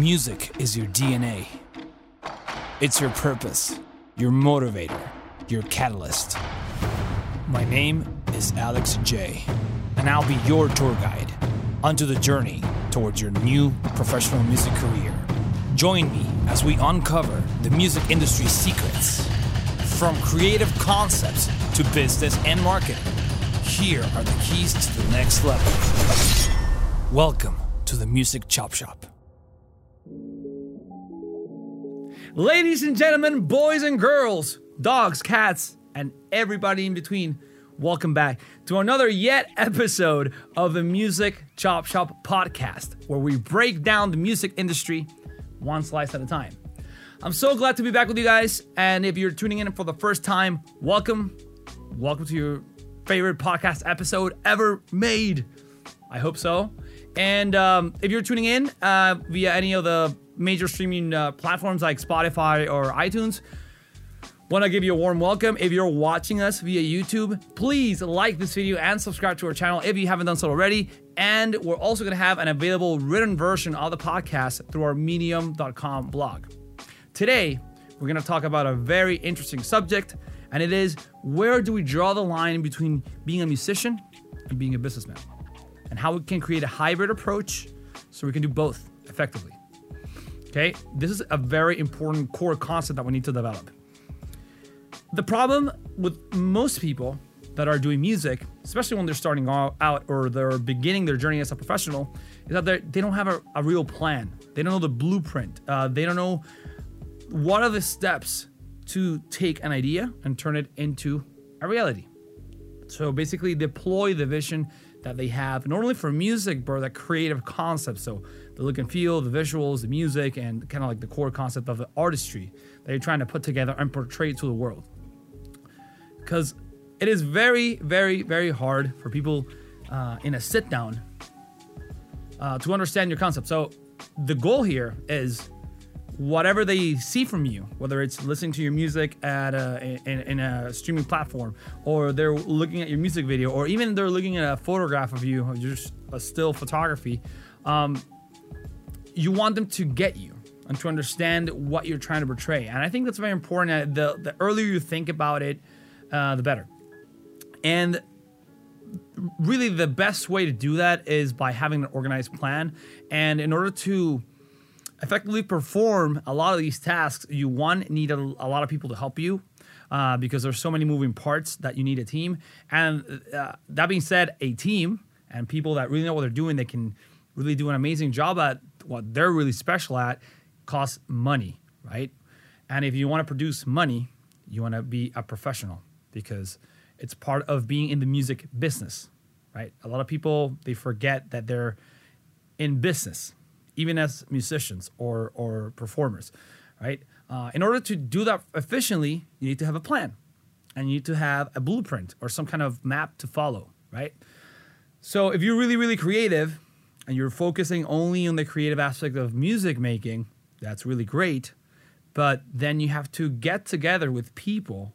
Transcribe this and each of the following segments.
Music is your DNA. It's your purpose, your motivator, your catalyst. My name is Alex J, and I'll be your tour guide onto the journey towards your new professional music career. Join me as we uncover the music industry's secrets. From creative concepts to business and marketing, here are the keys to the next level. Welcome to the Music Chop Shop. Ladies and gentlemen, boys and girls, dogs, cats, and everybody in between, welcome back to another yet episode of the Music Chop Shop podcast, where we break down the music industry one slice at a time. I'm so glad to be back with you guys, and if you're tuning in for the first time, welcome. Welcome to your favorite podcast episode ever made. I hope so. And um, if you're tuning in uh, via any of the major streaming uh, platforms like Spotify or iTunes, want to give you a warm welcome. If you're watching us via YouTube, please like this video and subscribe to our channel if you haven't done so already. And we're also going to have an available written version of the podcast through our medium.com blog. Today, we're going to talk about a very interesting subject, and it is where do we draw the line between being a musician and being a businessman? and how we can create a hybrid approach so we can do both effectively. Okay, this is a very important core concept that we need to develop. The problem with most people that are doing music, especially when they're starting out or they're beginning their journey as a professional, is that they don't have a, a, real plan. They don't know the blueprint. Uh, they don't know what are the steps to take an idea and turn it into a reality. So basically, deploy the vision that they have, not only for music, but the creative concept. So the look and feel, the visuals, the music, and kind of like the core concept of the artistry that you're trying to put together and portray to the world. Because it is very, very, very hard for people uh, in a sit down uh, to understand your concept. So the goal here is whatever they see from you, whether it's listening to your music at a, in, in, a streaming platform, or they're looking at your music video, or even they're looking at a photograph of you, just a still photography, um, you want them to get you and to understand what you're trying to portray. And I think that's very important. The, the earlier you think about it, uh, the better. And really, the best way to do that is by having an organized plan. And in order to effectively perform a lot of these tasks, you one need a, a lot of people to help you. Uh, because there's so many moving parts that you need a team. And uh, that being said, a team and people that really know what they're doing, they can really do an amazing job at what they're really special at, costs money, right? And if you want to produce money, you want to be a professional because it's part of being in the music business, right? A lot of people they forget that they're in business even as musicians or or performers, right? Uh, in order to do that efficiently, you need to have a plan, and you need to have a blueprint or some kind of map to follow, right? So if you're really really creative and you're focusing only on the creative aspect of music making, that's really great. But then you have to get together with people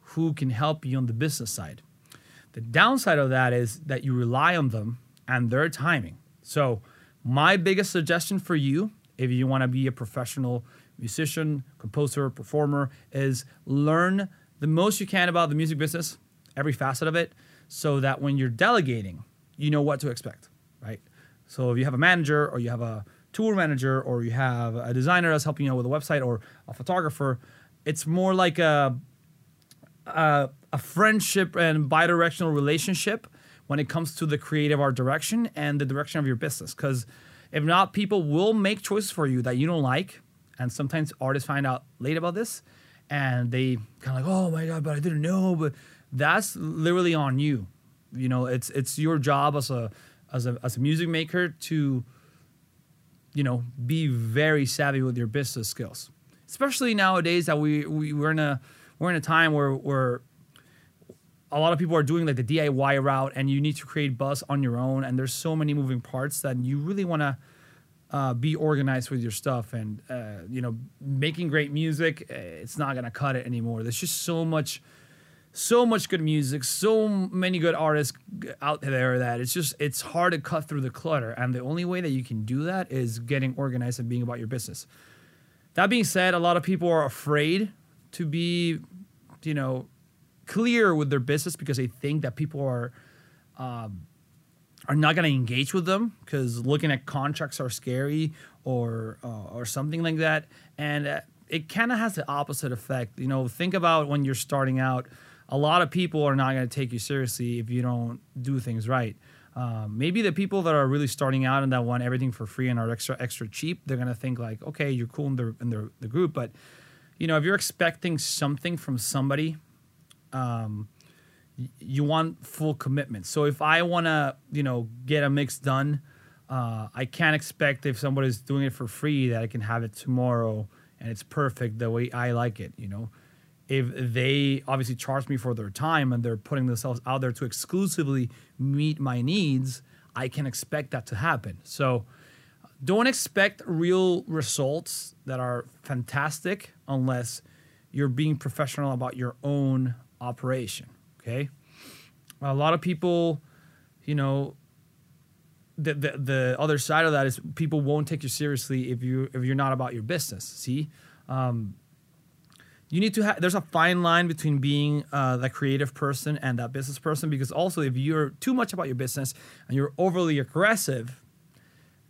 who can help you on the business side. The downside of that is that you rely on them and their timing. So my biggest suggestion for you, if you want to be a professional musician, composer, performer, is learn the most you can about the music business, every facet of it, so that when you're delegating, you know what to expect, right? So if you have a manager or you have a tour manager or you have a designer that's helping you out with a website or a photographer, it's more like a a, a friendship and bi-directional relationship when it comes to the creative art direction and the direction of your business. Because if not, people will make choices for you that you don't like. And sometimes artists find out late about this and they kind of like, oh my God, but I didn't know. But that's literally on you. You know, it's it's your job as a as a as a music maker to, you know, be very savvy with your business skills. Especially nowadays that we, we we're in a we're in a time where where a lot of people are doing like the DIY route, and you need to create buzz on your own. And there's so many moving parts that you really want to uh, be organized with your stuff. And uh, you know, making great music, eh, it's not gonna cut it anymore. There's just so much so much good music, so many good artists out there that it's just it's hard to cut through the clutter. And the only way that you can do that is getting organized and being about your business. That being said, a lot of people are afraid to be, you know, clear with their business because they think that people are um, are not going to engage with them because looking at contracts are scary or uh, or something like that. And uh, it kind of has the opposite effect. You know, think about when you're starting out a lot of people are not going to take you seriously if you don't do things right. Um, maybe the people that are really starting out and that want everything for free and are extra extra cheap, they're gonna think like, okay, you're cool in the in the, the group, but you know, if you're expecting something from somebody, um, you want full commitment. So if I want to, you know, get a mix done, uh, I can't expect if somebody's doing it for free that I can have it tomorrow and it's perfect the way I like it. You know, if they obviously charge me for their time and they're putting themselves out there to exclusively meet my needs, I can expect that to happen. So don't expect real results that are fantastic unless you're being professional about your own operation. Okay. A lot of people, you know, the, the, the other side of that is people won't take you seriously if you if you're not about your business. See, um, you need to have there's a fine line between being uh, the creative person and that business person because also if you're too much about your business and you're overly aggressive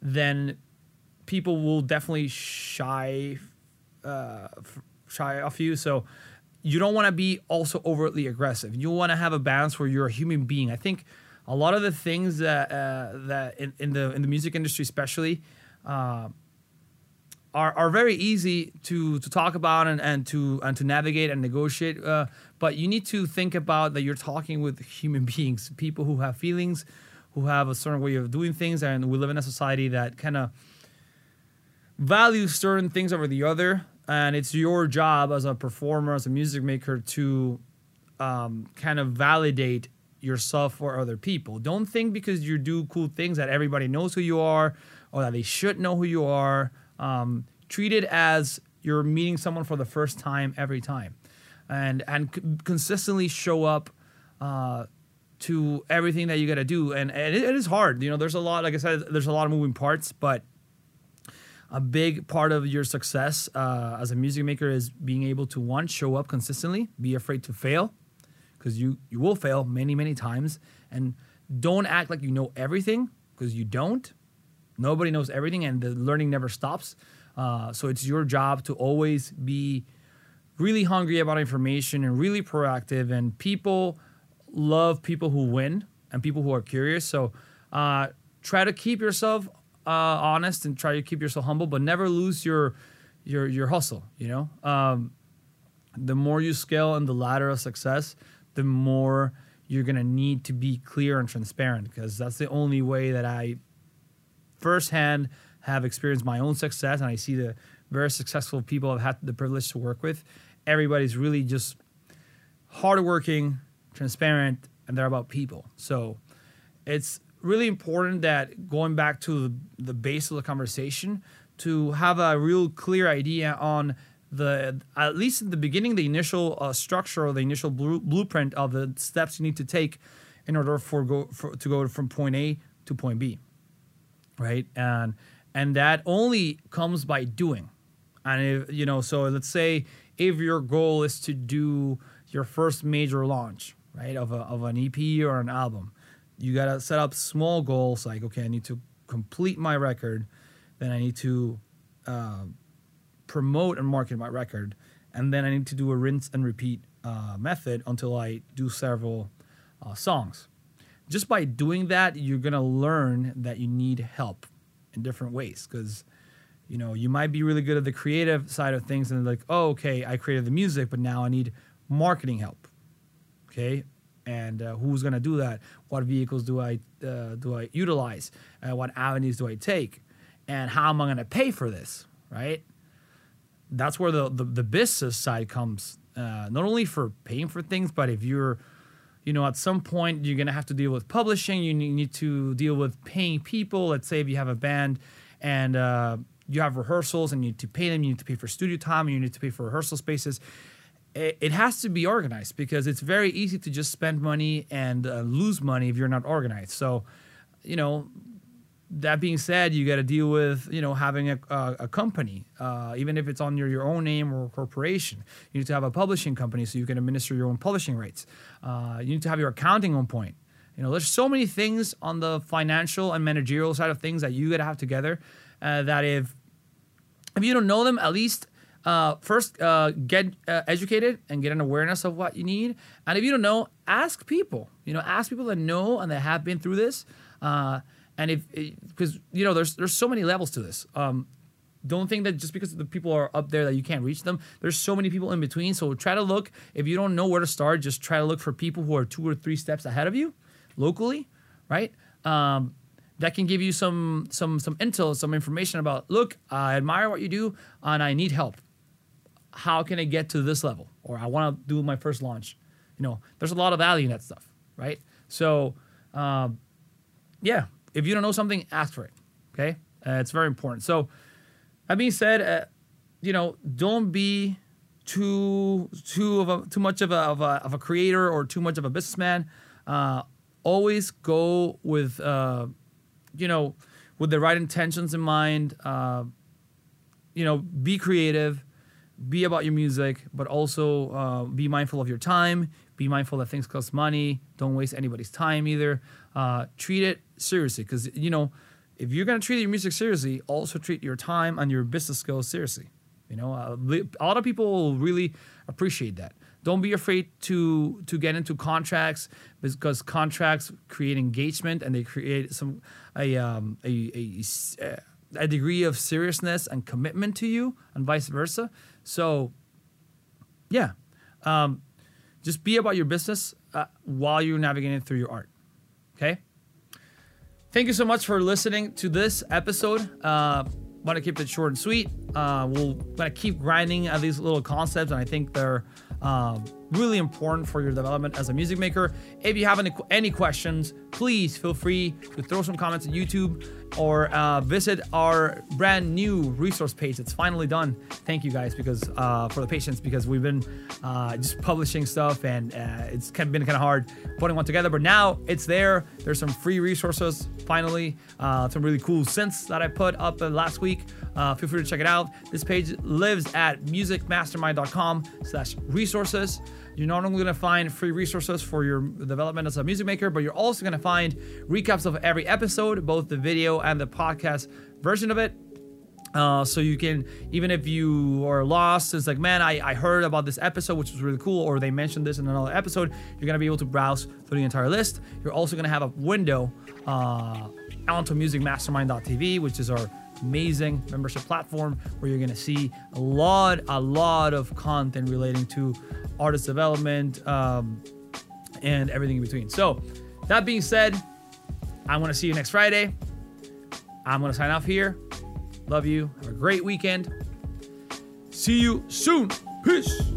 then people will definitely shy uh, shy off you. So you don't want to be also overtly aggressive. You want to have a balance where you're a human being. I think a lot of the things that uh, that in, in, the in the music industry especially uh, are, are very easy to, to talk about and, and to and to navigate and negotiate. Uh, but you need to think about that you're talking with human beings, people who have feelings, who have a certain way of doing things, and we live in a society that kind of values certain things over the other. And it's your job as a performer, as a music maker, to um, kind of validate yourself for other people. Don't think because you do cool things that everybody knows who you are or that they should know who you are um, treat it as you're meeting someone for the first time every time, and and c- consistently show up uh, to everything that you got to do. And, and it, it is hard. You know, there's a lot. Like I said, there's a lot of moving parts, but a big part of your success uh, as a music maker is being able to one show up consistently, be afraid to fail, because you you will fail many many times, and don't act like you know everything because you don't. Nobody knows everything, and the learning never stops. Uh, so it's your job to always be really hungry about information and really proactive. And people love people who win and people who are curious. So uh, try to keep yourself uh, honest and try to keep yourself humble, but never lose your your your hustle. You know, um, the more you scale in the ladder of success, the more you're gonna need to be clear and transparent because that's the only way that I firsthand have experienced my own success and I see the very successful people I've had the privilege to work with. Everybody's really just hardworking, transparent, and they're about people. So it's really important that going back to the, the base of the conversation to have a real clear idea on the at least in the beginning the initial uh, structure or the initial blueprint of the steps you need to take in order for go for, to go from point A to point B right? And and that only comes by doing. And if, you know, so let's say if your goal is to do your first major launch, right, of a, of an EP or an album, you gotta set up small goals like, okay, I need to complete my record, then I need to uh, promote and market my record, and then I need to do a rinse and repeat uh, method until I do several uh, songs just by doing that, you're gonna learn that you need help in different ways because you know you might be really good at the creative side of things and like oh okay i created the music but now i need marketing help. Okay? And uh, who's going to do that? What vehicles do i uh, do i utilize? Uh, what avenues do i take? And how am i going to pay for this? Right? That's where the, the, the business side comes uh, not only for paying for things but if you're you know, at some point you're going to have to deal with publishing. You need to deal with paying people. Let's say if you have a band and uh, you have rehearsals and you need to pay them, you need to pay for studio time, you need to pay for rehearsal spaces. it, has to be organized because it's very easy to just spend money and uh, lose money if you're not organized. So, you know, that being said, you got to deal with you know having a, a, a company, uh, even if it's on your, your own name or a corporation. You need to have a publishing company so you can administer your own publishing rights. Uh, you need to have your accounting on point. You know, there's so many things on the financial and managerial side of things that you got to have together. Uh, that if if you don't know them, at least uh, first uh, get uh, educated and get an awareness of what you need. And if you don't know, ask people. You know, ask people that know and that have been through this. And if because you know there's there's so many levels to this. Um, don't think that just because the people are up there that you can't reach them. There's so many people in between. So try to look. If you don't know where to start, just try to look for people who are two or three steps ahead of you, locally, right? Um, that can give you some some some intel, some information about. Look, I admire what you do, and I need help. How can I get to this level? Or I want to do my first launch. You know, there's a lot of value in that stuff, right? So, um, yeah, if you don't know something, ask for it. Okay, uh, it's very important. So, that being said, uh, you know, don't be too too of a too much of a of a, of a creator or too much of a businessman. Uh, always go with uh, you know with the right intentions in mind. Uh, you know, be creative, be about your music, but also uh, be mindful of your time. Be mindful that things cost money. Don't waste anybody's time either. Uh, treat it seriously because you know if you're going to treat your music seriously also treat your time and your business skills seriously you know? Uh, a lot of people really appreciate that. Don't be afraid to to get into contracts because contracts create engagement and they create some a um, a, a, a degree of seriousness and commitment to you and vice versa. So yeah um, just be about your business uh, while you're navigating through your art okay Thank you so much for listening to this episode. Uh, want to keep it short and sweet. Uh, we'll gonna keep grinding at these little concepts, and I think they're uh, really important for your development as a music maker. If you have any, any questions, please feel free to throw some comments on YouTube or uh, visit our brand new resource page. It's finally done. Thank you guys because uh, for the patience because we've been uh, just publishing stuff and uh, it's been kind of hard putting one together. But now it's there. There's some free resources finally. Uh, some really cool synths that I put up uh, last week. Feel free to check it out. This page lives at musicmastermind.com slash resources. You're not only going to find free resources for your development as a music maker, but you're also going to find recaps of every episode, both the video and the podcast version of it. Uh, so you can, even if you are lost, it's like, man, I, I heard about this episode, which was really cool, or they mentioned this in another episode, you're gonna be able to browse through the entire list. You're also gonna have a window uh, onto musicmastermind.tv, which is our amazing membership platform where you're gonna see a lot, a lot of content relating to artist development, um, and everything in between. So, that being said, I want to see you next Friday. I'm going to sign off here. Love you. Have a great weekend. See you soon. Peace.